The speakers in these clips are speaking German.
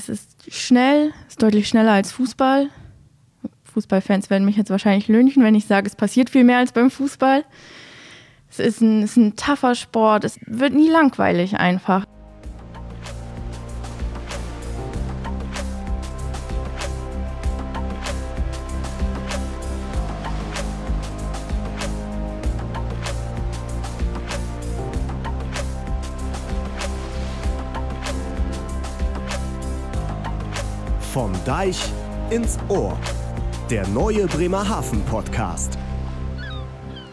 es ist schnell, ist deutlich schneller als Fußball. Fußballfans werden mich jetzt wahrscheinlich lünchen, wenn ich sage, es passiert viel mehr als beim Fußball. Es ist ein, es ist ein tougher Sport, es wird nie langweilig einfach. Vom Deich ins Ohr. Der neue Bremerhaven Podcast.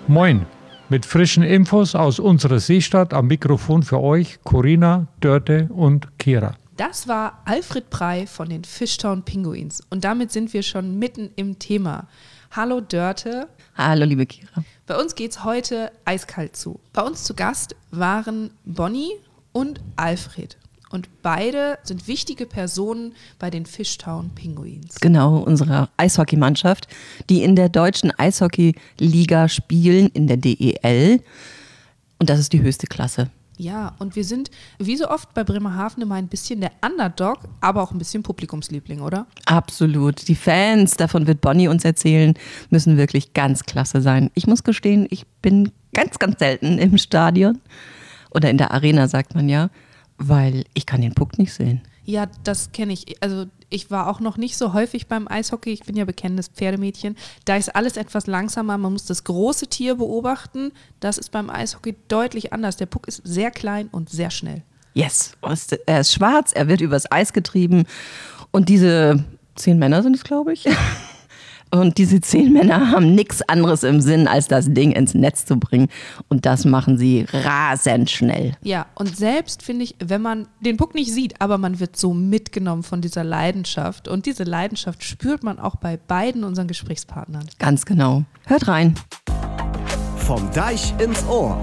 Moin, mit frischen Infos aus unserer Seestadt am Mikrofon für euch Corinna, Dörte und Kira. Das war Alfred Prey von den Fishtown Pinguins. Und damit sind wir schon mitten im Thema. Hallo Dörte. Hallo liebe Kira. Bei uns geht es heute eiskalt zu. Bei uns zu Gast waren Bonnie und Alfred. Und beide sind wichtige Personen bei den Fishtown Pinguins. Genau, unserer Eishockeymannschaft, die in der deutschen Eishockeyliga spielen, in der DEL. Und das ist die höchste Klasse. Ja, und wir sind wie so oft bei Bremerhaven immer ein bisschen der Underdog, aber auch ein bisschen Publikumsliebling, oder? Absolut. Die Fans, davon wird Bonnie uns erzählen, müssen wirklich ganz klasse sein. Ich muss gestehen, ich bin ganz, ganz selten im Stadion oder in der Arena, sagt man ja weil ich kann den Puck nicht sehen. Ja, das kenne ich. Also ich war auch noch nicht so häufig beim Eishockey. Ich bin ja bekennendes Pferdemädchen. Da ist alles etwas langsamer. Man muss das große Tier beobachten. Das ist beim Eishockey deutlich anders. Der Puck ist sehr klein und sehr schnell. Yes. Er ist schwarz, er wird übers Eis getrieben. Und diese zehn Männer sind es, glaube ich. Und diese zehn Männer haben nichts anderes im Sinn, als das Ding ins Netz zu bringen. Und das machen sie rasend schnell. Ja, und selbst finde ich, wenn man den Puck nicht sieht, aber man wird so mitgenommen von dieser Leidenschaft. Und diese Leidenschaft spürt man auch bei beiden unseren Gesprächspartnern. Ganz genau. Hört rein. Vom Deich ins Ohr.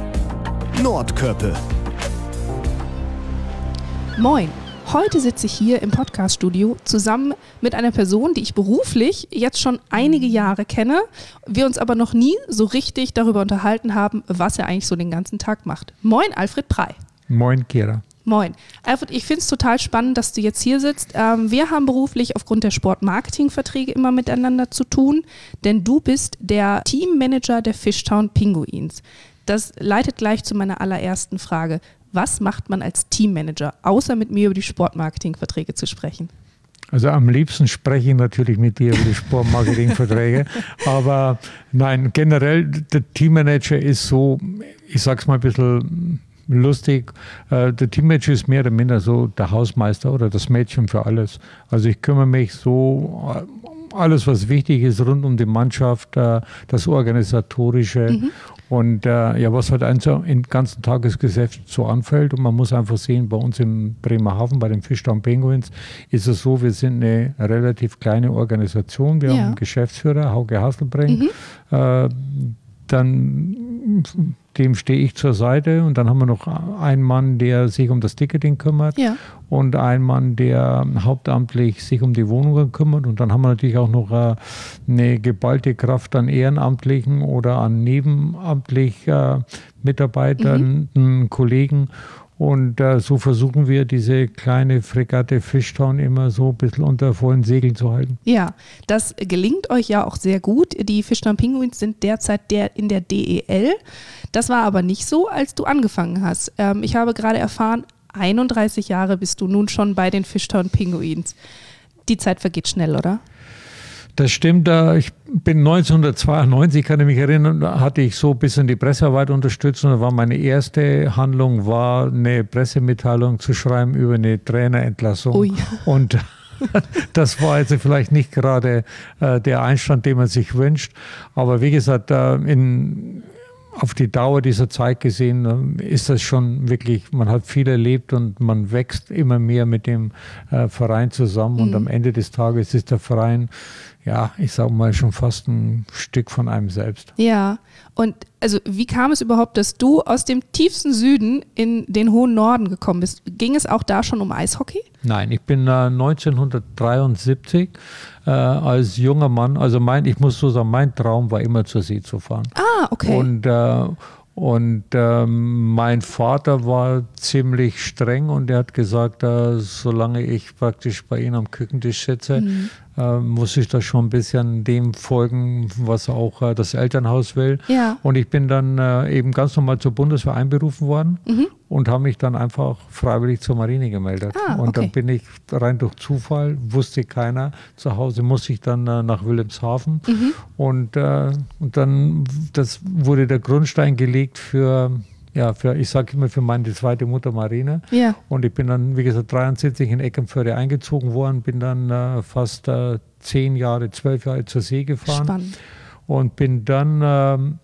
Nordkörpe. Moin. Heute sitze ich hier im Podcaststudio zusammen mit einer Person, die ich beruflich jetzt schon einige Jahre kenne, wir uns aber noch nie so richtig darüber unterhalten haben, was er eigentlich so den ganzen Tag macht. Moin, Alfred Prey. Moin, Kira. Moin. Alfred, ich finde es total spannend, dass du jetzt hier sitzt. Ähm, wir haben beruflich aufgrund der Sportmarketingverträge immer miteinander zu tun, denn du bist der Teammanager der Fishtown Pinguins. Das leitet gleich zu meiner allerersten Frage. Was macht man als Teammanager, außer mit mir über die Sportmarketingverträge zu sprechen? Also am liebsten spreche ich natürlich mit dir über die Sportmarketingverträge. aber nein, generell der Teammanager ist so, ich sag's mal ein bisschen lustig. Äh, der Teammanager ist mehr oder minder so der Hausmeister oder das Mädchen für alles. Also ich kümmere mich so äh, alles, was wichtig ist rund um die Mannschaft, äh, das Organisatorische mhm. Und äh, ja, was halt einfach im ganzen Tagesgeschäft so anfällt, und man muss einfach sehen, bei uns im Bremerhaven, bei den Fischtown Penguins, ist es so, wir sind eine relativ kleine Organisation. Wir ja. haben einen Geschäftsführer, Hauke Hasselbrink. Mhm. Äh, dann dem stehe ich zur Seite und dann haben wir noch einen Mann, der sich um das Ticketing kümmert ja. und einen Mann, der hauptamtlich sich um die Wohnungen kümmert und dann haben wir natürlich auch noch äh, eine geballte Kraft an Ehrenamtlichen oder an nebenamtlich äh, Mitarbeitern, mhm. Kollegen und äh, so versuchen wir, diese kleine Fregatte Fishtown immer so ein bisschen unter vollen Segeln zu halten. Ja, das gelingt euch ja auch sehr gut. Die Fishtown Penguins sind derzeit der, in der DEL. Das war aber nicht so, als du angefangen hast. Ähm, ich habe gerade erfahren, 31 Jahre bist du nun schon bei den Fishtown Penguins. Die Zeit vergeht schnell, oder? Das stimmt. Ich bin 1992, kann ich mich erinnern, hatte ich so ein bisschen die Pressearbeit unterstützt und war meine erste Handlung war eine Pressemitteilung zu schreiben über eine Trainerentlassung. Ui. Und das war also vielleicht nicht gerade äh, der Einstand, den man sich wünscht. Aber wie gesagt, äh, in, auf die Dauer dieser Zeit gesehen äh, ist das schon wirklich, man hat viel erlebt und man wächst immer mehr mit dem äh, Verein zusammen. Mhm. Und am Ende des Tages ist der Verein ja, ich sage mal, schon fast ein Stück von einem selbst. Ja, und also wie kam es überhaupt, dass du aus dem tiefsten Süden in den hohen Norden gekommen bist? Ging es auch da schon um Eishockey? Nein, ich bin äh, 1973 äh, als junger Mann, also mein, ich muss so sagen, mein Traum war immer zur See zu fahren. Ah, okay. Und äh, Und ähm, mein Vater war ziemlich streng und er hat gesagt, äh, solange ich praktisch bei ihm am Küchentisch sitze, Mhm. Äh, muss ich da schon ein bisschen dem folgen, was auch äh, das Elternhaus will. Ja. Und ich bin dann äh, eben ganz normal zur Bundeswehr einberufen worden Mhm. und habe mich dann einfach freiwillig zur Marine gemeldet. Ah, und okay. dann bin ich rein durch Zufall, wusste keiner, zu Hause musste ich dann äh, nach Wilhelmshaven. Mhm. Und, äh, und dann das wurde der Grundstein gelegt für, ja, für ich sage immer, für meine zweite Mutter Marine. Ja. Und ich bin dann, wie gesagt, 73 in Eckernförde eingezogen worden, bin dann äh, fast äh, zehn Jahre, zwölf Jahre zur See gefahren Spannend. und bin dann ähm,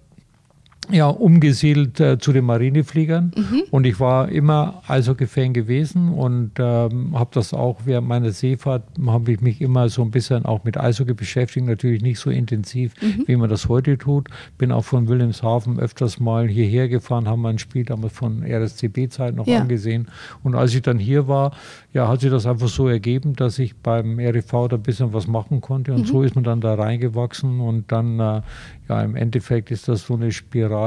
ja, umgesiedelt äh, zu den Marinefliegern. Mhm. Und ich war immer Eishockey-Fan gewesen und ähm, habe das auch während meiner Seefahrt, habe ich mich immer so ein bisschen auch mit Eishockey beschäftigt, natürlich nicht so intensiv, Mhm. wie man das heute tut. Bin auch von Wilhelmshaven öfters mal hierher gefahren, haben wir ein Spiel damals von RSCB-Zeit noch Ja. angesehen. Und als ich dann hier war, ja, hat sich das einfach so ergeben, dass ich beim REV da ein bisschen was machen konnte. Und so ist man dann da reingewachsen und dann, äh, ja, im Endeffekt ist das so eine Spirale,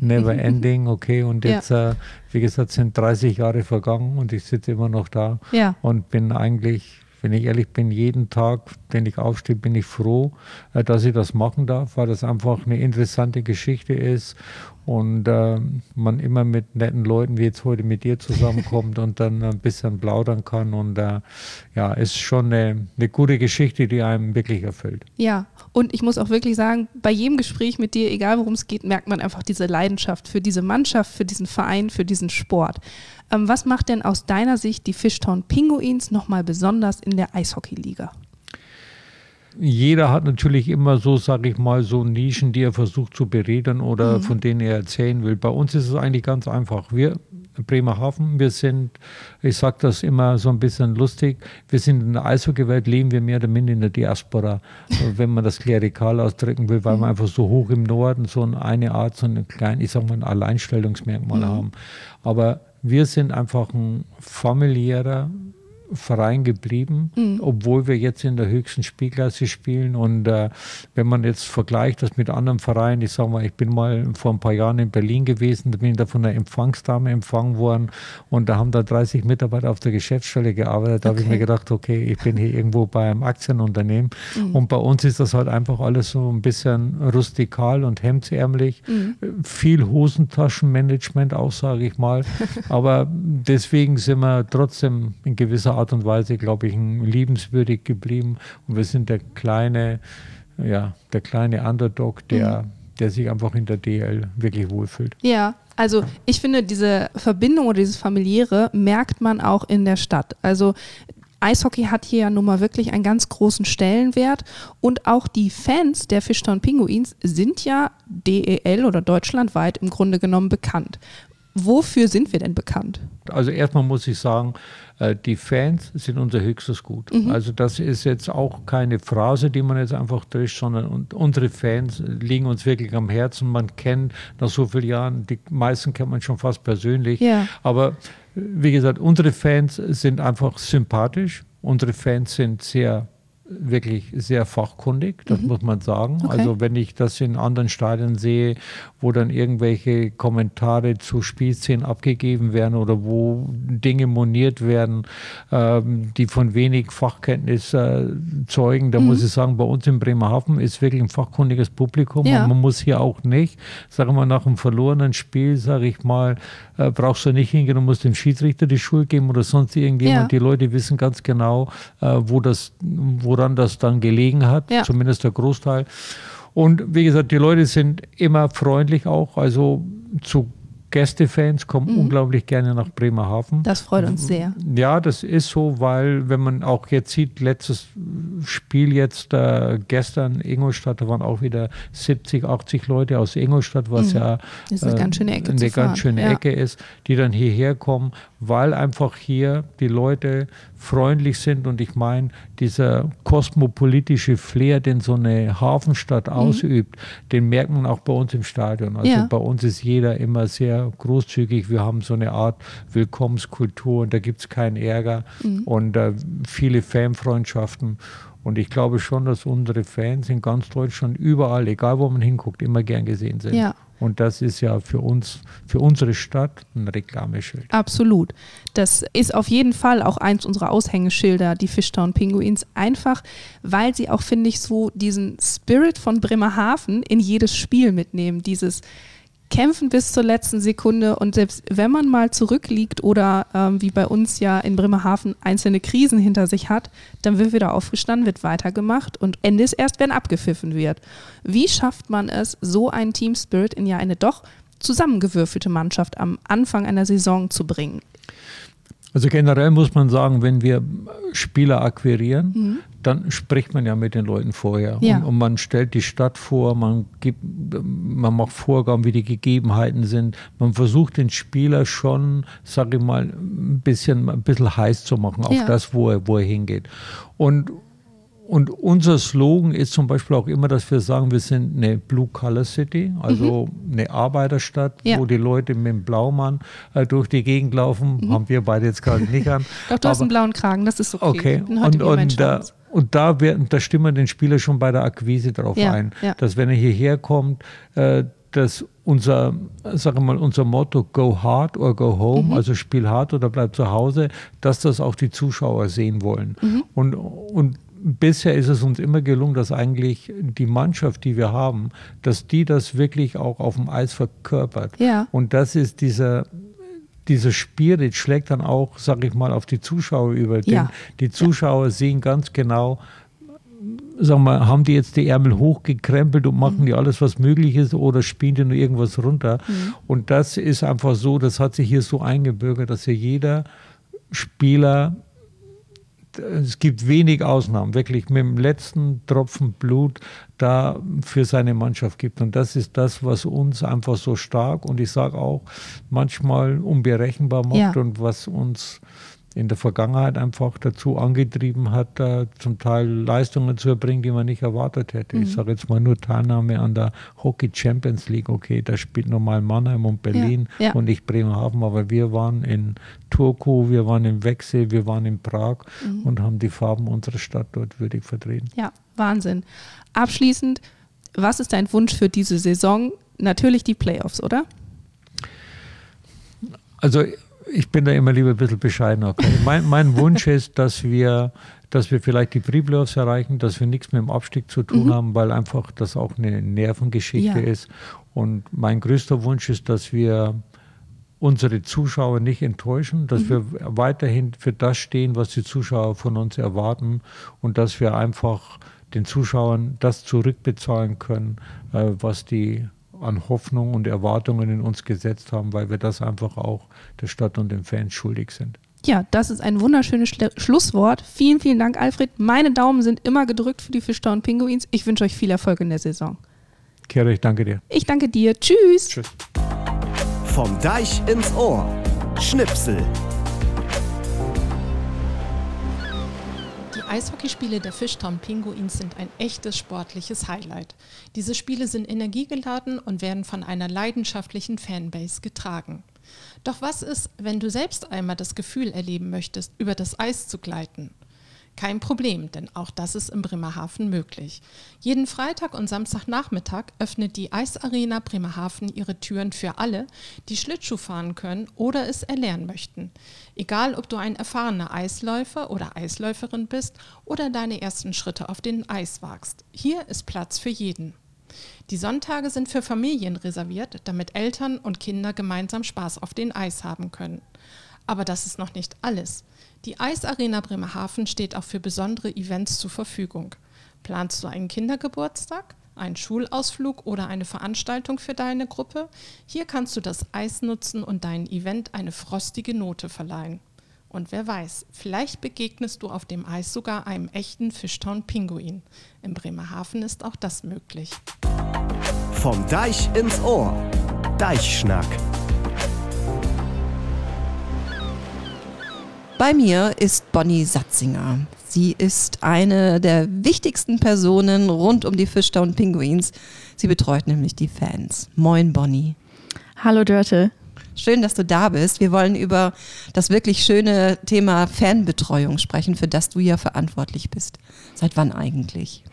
never ending, okay. Und Ja. jetzt, äh, wie gesagt, sind 30 Jahre vergangen und ich sitze immer noch da Ja. und bin eigentlich, wenn ich ehrlich bin, jeden Tag, den ich aufstehe, bin ich froh, äh, dass ich das machen darf, weil das einfach eine interessante Geschichte ist und äh, man immer mit netten Leuten wie jetzt heute mit dir zusammenkommt und dann ein bisschen plaudern kann und äh, ja, ist schon eine, eine gute Geschichte, die einem wirklich erfüllt. Ja, und ich muss auch wirklich sagen, bei jedem Gespräch mit dir, egal worum es geht, merkt man einfach diese Leidenschaft für diese Mannschaft, für diesen Verein, für diesen Sport. Ähm, was macht denn aus deiner Sicht die Fishtown Pinguins nochmal besonders in der Eishockeyliga? jeder hat natürlich immer so, sage ich mal, so Nischen, die er versucht zu bereden oder von denen er erzählen will. Bei uns ist es eigentlich ganz einfach. Wir, Bremerhaven, wir sind, ich sage das immer so ein bisschen lustig, wir sind in der Eishockeywelt, leben wir mehr oder minder in der Diaspora, wenn man das klerikal ausdrücken will, weil wir einfach so hoch im Norden so eine Art, so ein klein, ich sag mal, ein Alleinstellungsmerkmal haben. Aber wir sind einfach ein familiärer Verein geblieben, obwohl wir jetzt in der höchsten Spielklasse spielen. Und äh, wenn man jetzt vergleicht das mit anderen Vereinen, ich sage mal, ich bin mal vor ein paar Jahren in Berlin gewesen, da bin ich da von einer Empfangsdame empfangen worden und da haben da 30 Mitarbeiter auf der Geschäftsstelle gearbeitet. Da habe ich Okay. mir gedacht, okay, ich bin hier irgendwo bei einem Aktienunternehmen. Und bei uns ist das halt einfach alles so ein bisschen rustikal und hemdsärmlich. Viel Hosentaschenmanagement auch, sage ich mal. Aber deswegen sind wir trotzdem in gewisser Art und Weise, glaube ich, liebenswürdig geblieben. Und wir sind der kleine, ja, der kleine Underdog, der, der sich einfach in der DL wirklich wohlfühlt. Ja, also ich finde, diese Verbindung oder dieses familiäre merkt man auch in der Stadt. Also Eishockey hat hier ja nun mal wirklich einen ganz großen Stellenwert und auch die Fans der Fishtown Pinguins sind ja DEL oder deutschlandweit im Grunde genommen bekannt. Wofür sind wir denn bekannt? Also erstmal muss ich sagen, äh, die Fans sind unser höchstes Gut. Also das ist jetzt auch keine Phrase, die man jetzt einfach drischt, sondern unsere Fans liegen uns wirklich am Herzen. Man kennt nach so vielen Jahren, die meisten kennt man schon fast persönlich. Ja. Aber äh, wie gesagt, unsere Fans sind einfach sympathisch. Unsere Fans sind sehr wirklich sehr fachkundig, das muss man sagen. Okay. Also wenn ich das in anderen Stadien sehe, wo dann irgendwelche Kommentare zu Spielszenen abgegeben werden oder wo Dinge moniert werden, ähm, die von wenig Fachkenntnis äh, zeugen, da muss ich sagen, bei uns in Bremerhaven ist wirklich ein fachkundiges Publikum Ja. und man muss hier auch nicht, sagen wir mal, nach einem verlorenen Spiel, sage ich mal, äh, brauchst du nicht hingehen und musst dem Schiedsrichter die Schuld geben oder sonst irgendjemand. Ja. Die Leute wissen ganz genau, äh, wo das, woran das dann gelegen hat, Ja. zumindest der Großteil. Und wie gesagt, die Leute sind immer freundlich auch, also zu Gästefans kommen unglaublich gerne nach Bremerhaven. Das freut uns sehr. Ja, das ist so, weil wenn man auch jetzt sieht, letztes Spiel jetzt äh, gestern Ingolstadt, da waren auch wieder 70, 80 Leute aus Ingolstadt, was ja Mhm. Das ist eine ganz schöne Ecke eine ganz schöne ja. Ecke ist, die dann hierher kommen, weil einfach hier die Leute freundlich sind und ich meine, dieser kosmopolitische Flair, den so eine Hafenstadt ausübt, den merkt man auch bei uns im Stadion. Also Mhm. Ja. bei uns ist jeder immer sehr großzügig. Wir haben so eine Art Willkommenskultur und da gibt es keinen Ärger Mhm. und äh, viele Fanfreundschaften. Und ich glaube schon, dass unsere Fans in ganz Deutschland überall, egal wo man hinguckt, immer gern gesehen sind. Ja. Und das ist ja für uns, für unsere Stadt ein Reklameschild. Absolut. Das ist auf jeden Fall auch eins unserer Aushängeschilder, die Fishtown Pinguins. Einfach, weil sie auch, finde ich, so diesen Spirit von Bremerhaven in jedes Spiel mitnehmen. Dieses kämpfen bis zur letzten Sekunde und selbst wenn man mal zurückliegt oder ähm, wie bei uns ja in Bremerhaven einzelne Krisen hinter sich hat, dann wird wieder aufgestanden, wird weitergemacht und Ende ist erst, wenn abgepfiffen wird. Wie schafft man es, so einen Team Spirit in ja eine doch zusammengewürfelte Mannschaft am Anfang einer Saison zu bringen? Also generell muss man sagen, wenn wir Spieler akquirieren, mhm. dann spricht man ja mit den Leuten vorher. Ja. Und, und, man stellt die Stadt vor, man, gibt, man macht Vorgaben, wie die Gegebenheiten sind. Man versucht den Spieler schon, sage ich mal, ein bisschen, ein bisschen heiß zu machen auf ja. das, wo er, wo er hingeht. Und und unser Slogan ist zum Beispiel auch immer, dass wir sagen, wir sind eine Blue Color City, also mhm. eine Arbeiterstadt, ja. wo die Leute mit dem Blaumann äh, durch die Gegend laufen. Mhm. Haben wir beide jetzt gerade nicht an. Doch, du Aber, hast einen blauen Kragen, das ist okay. Okay, und, und, da, und da, werden, da stimmen den Spieler schon bei der Akquise drauf ja. ein, ja. dass wenn er hierher kommt, äh, dass unser, sage mal, unser Motto Go hard or go home, mhm. also spiel hart oder bleib zu Hause, dass das auch die Zuschauer sehen wollen. Mhm. Und, und bisher ist es uns immer gelungen, dass eigentlich die Mannschaft, die wir haben, dass die das wirklich auch auf dem Eis verkörpert. Ja. Und das ist dieser, dieser Spirit schlägt dann auch, sag ich mal, auf die Zuschauer über. Ja. die Zuschauer ja. sehen ganz genau, sag mal, haben die jetzt die Ärmel hochgekrempelt und machen mhm. die alles, was möglich ist, oder spielen die nur irgendwas runter? Mhm. Und das ist einfach so, das hat sich hier so eingebürgert, dass ja jeder Spieler es gibt wenig Ausnahmen, wirklich mit dem letzten Tropfen Blut da für seine Mannschaft gibt. Und das ist das, was uns einfach so stark und ich sage auch manchmal unberechenbar macht ja. und was uns in der Vergangenheit einfach dazu angetrieben hat, zum Teil Leistungen zu erbringen, die man nicht erwartet hätte. Mhm. Ich sage jetzt mal nur Teilnahme an der Hockey Champions League. Okay, da spielt normal Mannheim und Berlin ja, ja. und nicht Bremerhaven, aber wir waren in Turku, wir waren in Wechsel, wir waren in Prag mhm. und haben die Farben unserer Stadt dort würdig vertreten. Ja, Wahnsinn. Abschließend, was ist dein Wunsch für diese Saison? Natürlich die Playoffs, oder? Also ich bin da immer lieber ein bisschen bescheidener. Okay? Mein, mein, Wunsch ist, dass wir, dass wir vielleicht die Pre-Playoffs erreichen, dass wir nichts mit dem Abstieg zu tun mhm. haben, weil einfach das auch eine Nervengeschichte ja. ist. Und mein größter Wunsch ist, dass wir unsere Zuschauer nicht enttäuschen, dass mhm. wir weiterhin für das stehen, was die Zuschauer von uns erwarten und dass wir einfach den Zuschauern das zurückbezahlen können, äh, was die an Hoffnung und Erwartungen in uns gesetzt haben, weil wir das einfach auch der Stadt und den Fans schuldig sind. Ja, das ist ein wunderschönes Schlu Schlusswort. Vielen, vielen Dank, Alfred. Meine Daumen sind immer gedrückt für die Fischtown Pinguins. Ich wünsche euch viel Erfolg in der Saison. Kera, ich danke dir. Ich danke dir. Tschüss. Tschüss. Vom Deich ins Ohr. Schnipsel. Eishockeyspiele der Fishtown Pinguins sind ein echtes sportliches Highlight. Diese Spiele sind energiegeladen und werden von einer leidenschaftlichen Fanbase getragen. Doch was ist, wenn du selbst einmal das Gefühl erleben möchtest, über das Eis zu gleiten? Kein Problem, denn auch das ist im Bremerhaven möglich. Jeden Freitag und Samstagnachmittag öffnet die Eisarena Bremerhaven ihre Türen für alle, die Schlittschuh fahren können oder es erlernen möchten. Egal, ob du ein erfahrener Eisläufer oder Eisläuferin bist oder deine ersten Schritte auf den Eis wagst. Hier ist Platz für jeden. Die Sonntage sind für Familien reserviert, damit Eltern und Kinder gemeinsam Spaß auf den Eis haben können. Aber das ist noch nicht alles. Die Eisarena Bremerhaven steht auch für besondere Events zur Verfügung. Planst du einen Kindergeburtstag, einen Schulausflug oder eine Veranstaltung für deine Gruppe? Hier kannst du das Eis nutzen und deinem Event eine frostige Note verleihen. Und wer weiß, vielleicht begegnest du auf dem Eis sogar einem echten Fishtown-Pinguin. Im Bremerhaven ist auch das möglich. Vom Deich ins Ohr. Deichschnack. Bei mir ist Bonnie Satzinger. Sie ist eine der wichtigsten Personen rund um die Fishtown Penguins. Sie betreut nämlich die Fans. Moin, Bonnie. Hallo, Dörte. Schön, dass du da bist. Wir wollen über das wirklich schöne Thema Fanbetreuung sprechen, für das du ja verantwortlich bist. Seit wann eigentlich?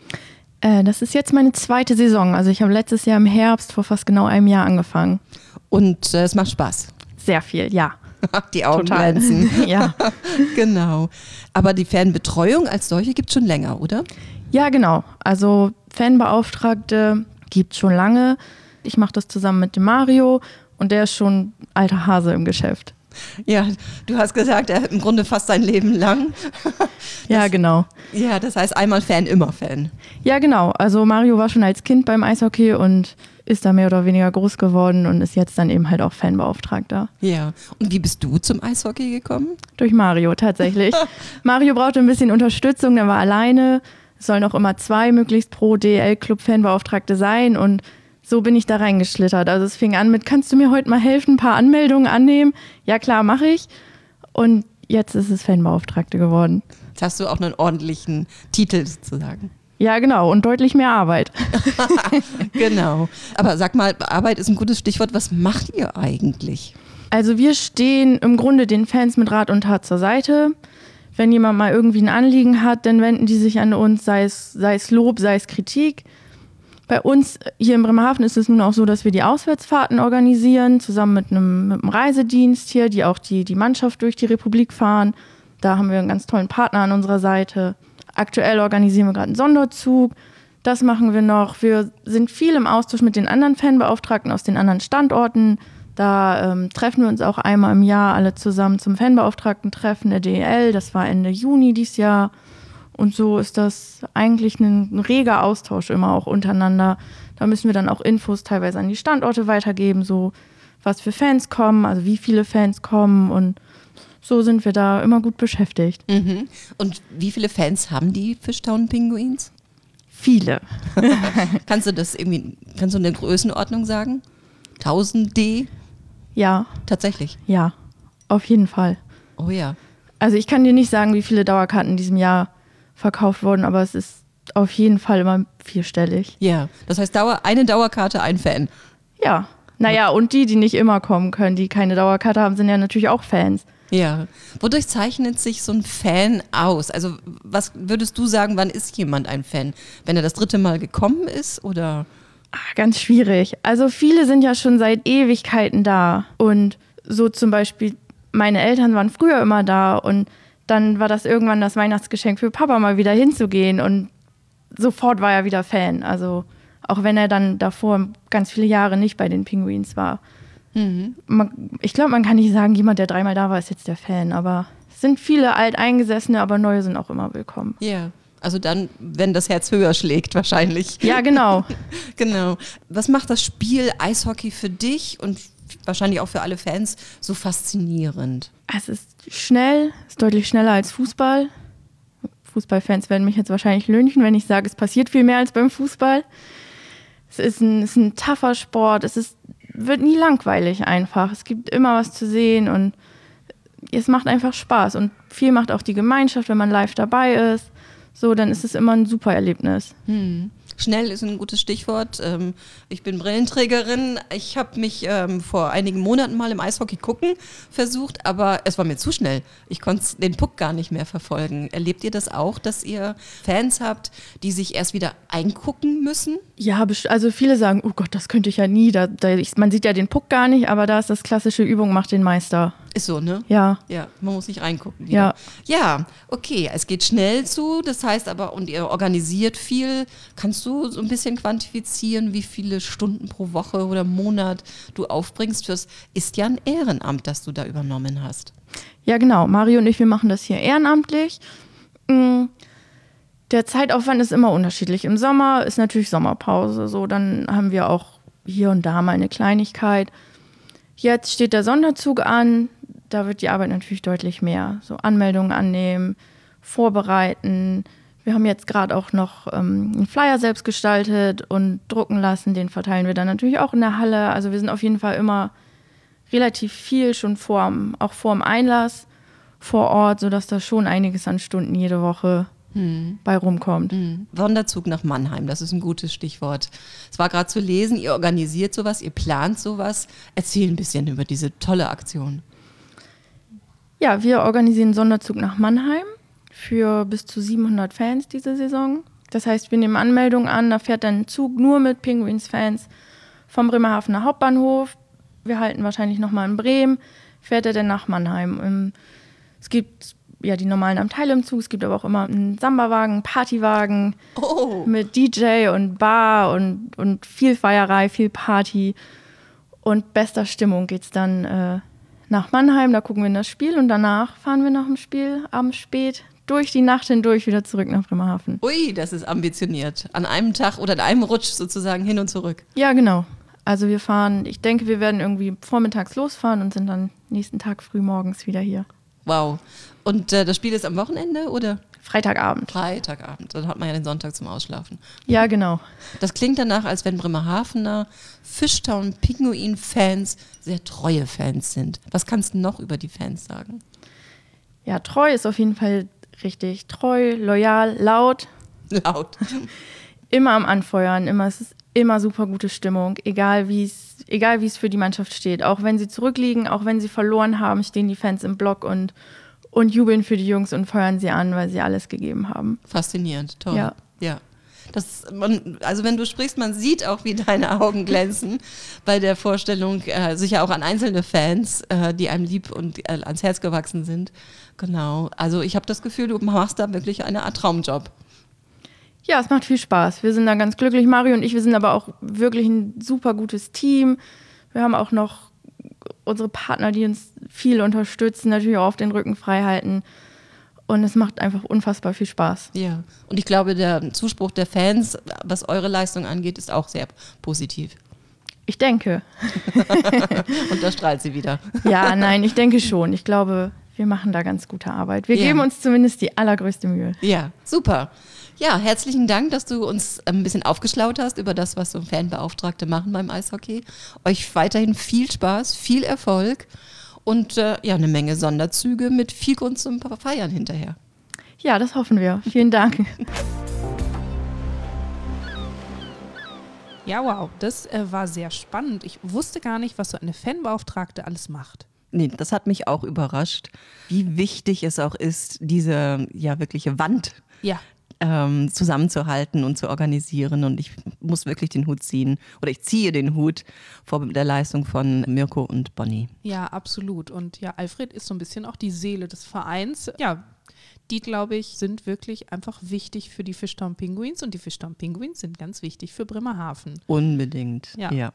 Äh, das ist jetzt meine zweite Saison. Also ich habe letztes Jahr im Herbst vor fast genau einem Jahr angefangen. Und äh, es macht Spaß. Sehr viel, ja. Die Augen Total. glänzen. ja. genau. Aber die Fanbetreuung als solche gibt es schon länger, oder? ja, genau. Also Fanbeauftragte gibt es schon lange. Ich mache das zusammen mit dem Mario und der ist schon alter Hase im Geschäft. Ja, du hast gesagt, er im Grunde fast sein Leben lang. Ja, genau. Ja, das heißt einmal Fan, immer Fan. Ja, genau. Also Mario war schon als Kind beim Eishockey und ist da mehr oder weniger groß geworden und ist jetzt dann eben halt auch Fanbeauftragter. Ja. Und wie bist du zum Eishockey gekommen? Durch Mario tatsächlich. Mario brauchte ein bisschen Unterstützung, der war alleine. Es sollen auch immer zwei möglichst pro DL-Club Fanbeauftragte sein und so bin ich da reingeschlittert. Also es fing an mit, kannst du mir heute mal helfen, ein paar Anmeldungen annehmen? Ja klar, mache ich. Und jetzt ist es Fanbeauftragte geworden. Jetzt hast du auch einen ordentlichen Titel sozusagen. Ja, genau. Und deutlich mehr Arbeit. Genau. Aber sag mal, Arbeit ist ein gutes Stichwort. Was macht ihr eigentlich? Also wir stehen im Grunde den Fans mit Rat und Tat zur Seite. Wenn jemand mal irgendwie ein Anliegen hat, dann wenden die sich an uns, sei es, sei es Lob, sei es Kritik. Bei uns hier in Bremerhaven ist es nun auch so, dass wir die Auswärtsfahrten organisieren, zusammen mit einem, mit einem Reisedienst hier, die auch die, die Mannschaft durch die Republik fahren. Da haben wir einen ganz tollen Partner an unserer Seite. Aktuell organisieren wir gerade einen Sonderzug. Das machen wir noch. Wir sind viel im Austausch mit den anderen Fanbeauftragten aus den anderen Standorten. Da ähm, treffen wir uns auch einmal im Jahr alle zusammen zum Fanbeauftragten-Treffen der DEL. Das war Ende Juni dieses Jahr. Und so ist das eigentlich ein, reger Austausch immer auch untereinander. Da müssen wir dann auch Infos teilweise an die Standorte weitergeben, so was für Fans kommen, also wie viele Fans kommen. Und so sind wir da immer gut beschäftigt. Mhm. Und wie viele Fans haben die Fishtown Pinguins? Viele. Kannst du das irgendwie, kannst du eine Größenordnung sagen? 1000 D? Ja, Tatsächlich. ja, auf jeden Fall. Oh ja. Also ich kann dir nicht sagen, wie viele Dauerkarten in diesem Jahr verkauft wurden, aber es ist auf jeden Fall immer vierstellig. Ja. Das heißt, Dauer, eine Dauerkarte, ein Fan. Ja. Naja, und die, die nicht immer kommen können, die keine Dauerkarte haben, sind ja natürlich auch Fans. Ja. Wodurch zeichnet sich so ein Fan aus? Also, was würdest du sagen, wann ist jemand ein Fan? Wenn er das dritte Mal gekommen ist oder? Ah, Ganz schwierig. Also viele sind ja schon seit Ewigkeiten da. Und so zum Beispiel, meine Eltern waren früher immer da und dann war das irgendwann das Weihnachtsgeschenk für Papa mal wieder hinzugehen und sofort war er wieder Fan. Also auch wenn er dann davor ganz viele Jahre nicht bei den Penguins war. Man, ich glaube, man kann nicht sagen, jemand, der dreimal da war, ist jetzt der Fan, aber es sind viele Alteingesessene, aber neue sind auch immer willkommen. Ja. Also dann, wenn das Herz höher schlägt, wahrscheinlich. Ja, genau. Genau. Was macht das Spiel Eishockey für dich und wahrscheinlich auch für alle Fans so faszinierend? Es ist schnell, ist deutlich schneller als Fußball. Fußballfans werden mich jetzt wahrscheinlich lünchen, wenn ich sage, es passiert viel mehr als beim Fußball. Es ist ein, es ist ein tougher Sport, es ist, wird nie langweilig einfach. Es gibt immer was zu sehen und es macht einfach Spaß. Und viel macht auch die Gemeinschaft, wenn man live dabei ist. So, dann ist es immer ein super Erlebnis. Schnell ist ein gutes Stichwort. Ähm, Ich bin Brillenträgerin. Ich habe mich ähm, vor einigen Monaten mal im Eishockey gucken versucht, aber es war mir zu schnell. Ich konnte den Puck gar nicht mehr verfolgen. Erlebt ihr das auch, dass ihr Fans habt, die sich erst wieder eingucken müssen? Ja, also viele sagen, oh Gott, das könnte ich ja nie. Da, da, man sieht ja den Puck gar nicht, aber da ist das klassische Übung macht den Meister. Ist so, ne? Ja. Ja, man muss nicht reingucken. Ja. Wieder. Ja, okay. Es geht schnell zu. Das heißt aber, und ihr organisiert viel. Kannst du so ein bisschen quantifizieren, wie viele Stunden pro Woche oder Monat du aufbringst? Das ist ja ein Ehrenamt, das du da übernommen hast. Ja, genau. Mario und ich, wir machen das hier ehrenamtlich. Mm, Der Zeitaufwand ist immer unterschiedlich. Im Sommer ist natürlich Sommerpause. So, dann haben wir auch hier und da mal eine Kleinigkeit. Jetzt steht der Sonderzug an. Da wird die Arbeit natürlich deutlich mehr. So Anmeldungen annehmen, vorbereiten. Wir haben jetzt gerade auch noch ähm, einen Flyer selbst gestaltet und drucken lassen. Den verteilen wir dann natürlich auch in der Halle. Also wir sind auf jeden Fall immer relativ viel schon vorm, auch vorm Einlass vor Ort, sodass da schon einiges an Stunden jede Woche bei rumkommt. Sonderzug nach Mannheim, das ist ein gutes Stichwort. Es war gerade zu lesen, ihr organisiert sowas, ihr plant sowas. Erzähl ein bisschen über diese tolle Aktion. Ja, wir organisieren einen Sonderzug nach Mannheim für bis zu 700 Fans diese Saison. Das heißt, wir nehmen Anmeldungen an, da fährt dann ein Zug nur mit Pinguins-Fans vom Bremerhavener Hauptbahnhof. Wir halten wahrscheinlich nochmal in Bremen, fährt er dann nach Mannheim. Ähm, Es gibt ja die normalen Abteile im Zug, es gibt aber auch immer einen Samba-Wagen, einen Partywagen Oh, mit DJ und Bar und, und viel Feierei, viel Party. Und bester Stimmung geht's dann äh, nach Mannheim, da gucken wir in das Spiel und danach fahren wir nach dem Spiel abends spät durch die Nacht hindurch wieder zurück nach Bremerhaven. ui, das ist ambitioniert. An einem Tag oder in einem Rutsch sozusagen hin und zurück. Ja, genau. Also wir fahren, ich denke, wir werden irgendwie vormittags losfahren und sind dann nächsten Tag früh morgens wieder hier. Wow. Und äh, das Spiel ist am Wochenende oder Freitagabend. Freitagabend? Dann hat man ja den Sonntag zum Ausschlafen. Ja, genau. Das klingt danach, als wenn Bremerhavener Fishtown Pinguin-Fans sehr treue Fans sind. Was kannst du noch über die Fans sagen? Ja, treu ist auf jeden Fall richtig. Treu, loyal, laut, Laut. immer am Anfeuern, immer, es ist immer super gute Stimmung, egal wie es, egal wie es für die Mannschaft steht. Auch wenn sie zurückliegen, auch wenn sie verloren haben, stehen die Fans im Block und, und jubeln für die Jungs und feuern sie an, weil sie alles gegeben haben. Faszinierend, toll. Ja. ja. Das, man, also wenn du sprichst, man sieht auch, wie deine Augen glänzen bei der Vorstellung, äh, sicher auch an einzelne Fans, äh, die einem lieb und äh, ans Herz gewachsen sind. Genau. Also ich habe das Gefühl, du machst da wirklich eine Art Traumjob. Ja, es macht viel Spaß. Wir sind da ganz glücklich, Mario und ich. Wir sind aber auch wirklich ein super gutes Team. Wir haben auch noch unsere Partner, die uns viel unterstützen, natürlich auch auf den Rücken frei halten. Und es macht einfach unfassbar viel Spaß. Ja. Und ich glaube, der Zuspruch der Fans, was eure Leistung angeht, ist auch sehr positiv. Ich denke. Und da strahlt sie wieder. Ja, nein, ich denke schon. Ich glaube, wir machen da ganz gute Arbeit. Wir Ja. geben uns zumindest die allergrößte Mühe. Ja, super. Ja, herzlichen Dank, dass du uns ein bisschen aufgeschlaut hast über das, was so Fanbeauftragte machen beim Eishockey. Euch weiterhin viel Spaß, viel Erfolg und äh, ja, eine Menge Sonderzüge mit viel Grund zum Feiern hinterher. Ja, das hoffen wir. Vielen Dank. Ja, wow, das äh, war sehr spannend. Ich wusste gar nicht, was so eine Fanbeauftragte alles macht. Nee, das hat mich auch überrascht, wie wichtig es auch ist, diese ja wirkliche Wand Ja, ähm, zusammenzuhalten und zu organisieren. Und ich muss wirklich den Hut ziehen oder ich ziehe den Hut vor der Leistung von Mirko und Bonnie. ja, absolut. Und ja, Alfred ist so ein bisschen auch die Seele des Vereins. Ja, die, glaube ich, sind wirklich einfach wichtig für die Fishtown Penguins und die Fishtown Penguins sind ganz wichtig für Bremerhaven. Unbedingt. Ja. ja.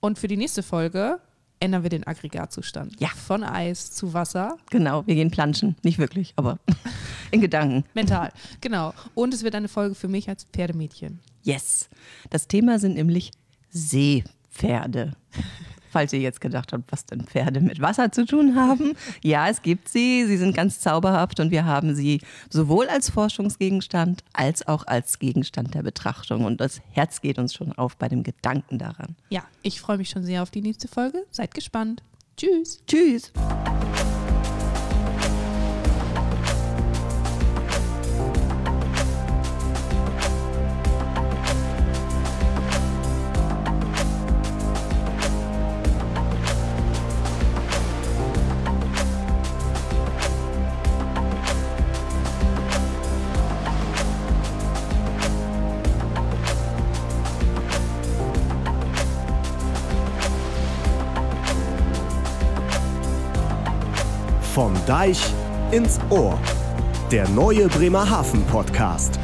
Und für die nächste Folge ändern wir den Aggregatzustand. Ja. Von Eis zu Wasser. Genau, wir gehen planschen. Nicht wirklich, aber in Gedanken. Mental. Genau. Und es wird eine Folge für mich als Pferdemädchen. Yes. Das Thema sind nämlich Seepferde. Falls ihr jetzt gedacht habt, was denn Pferde mit Wasser zu tun haben. Ja, es gibt sie. Sie sind ganz zauberhaft und wir haben sie sowohl als Forschungsgegenstand als auch als Gegenstand der Betrachtung. Und das Herz geht uns schon auf bei dem Gedanken daran. Ja, ich freue mich schon sehr auf die nächste Folge. Seid gespannt. Tschüss. Tschüss. Vom Deich ins Ohr. Der neue Bremerhaven Podcast.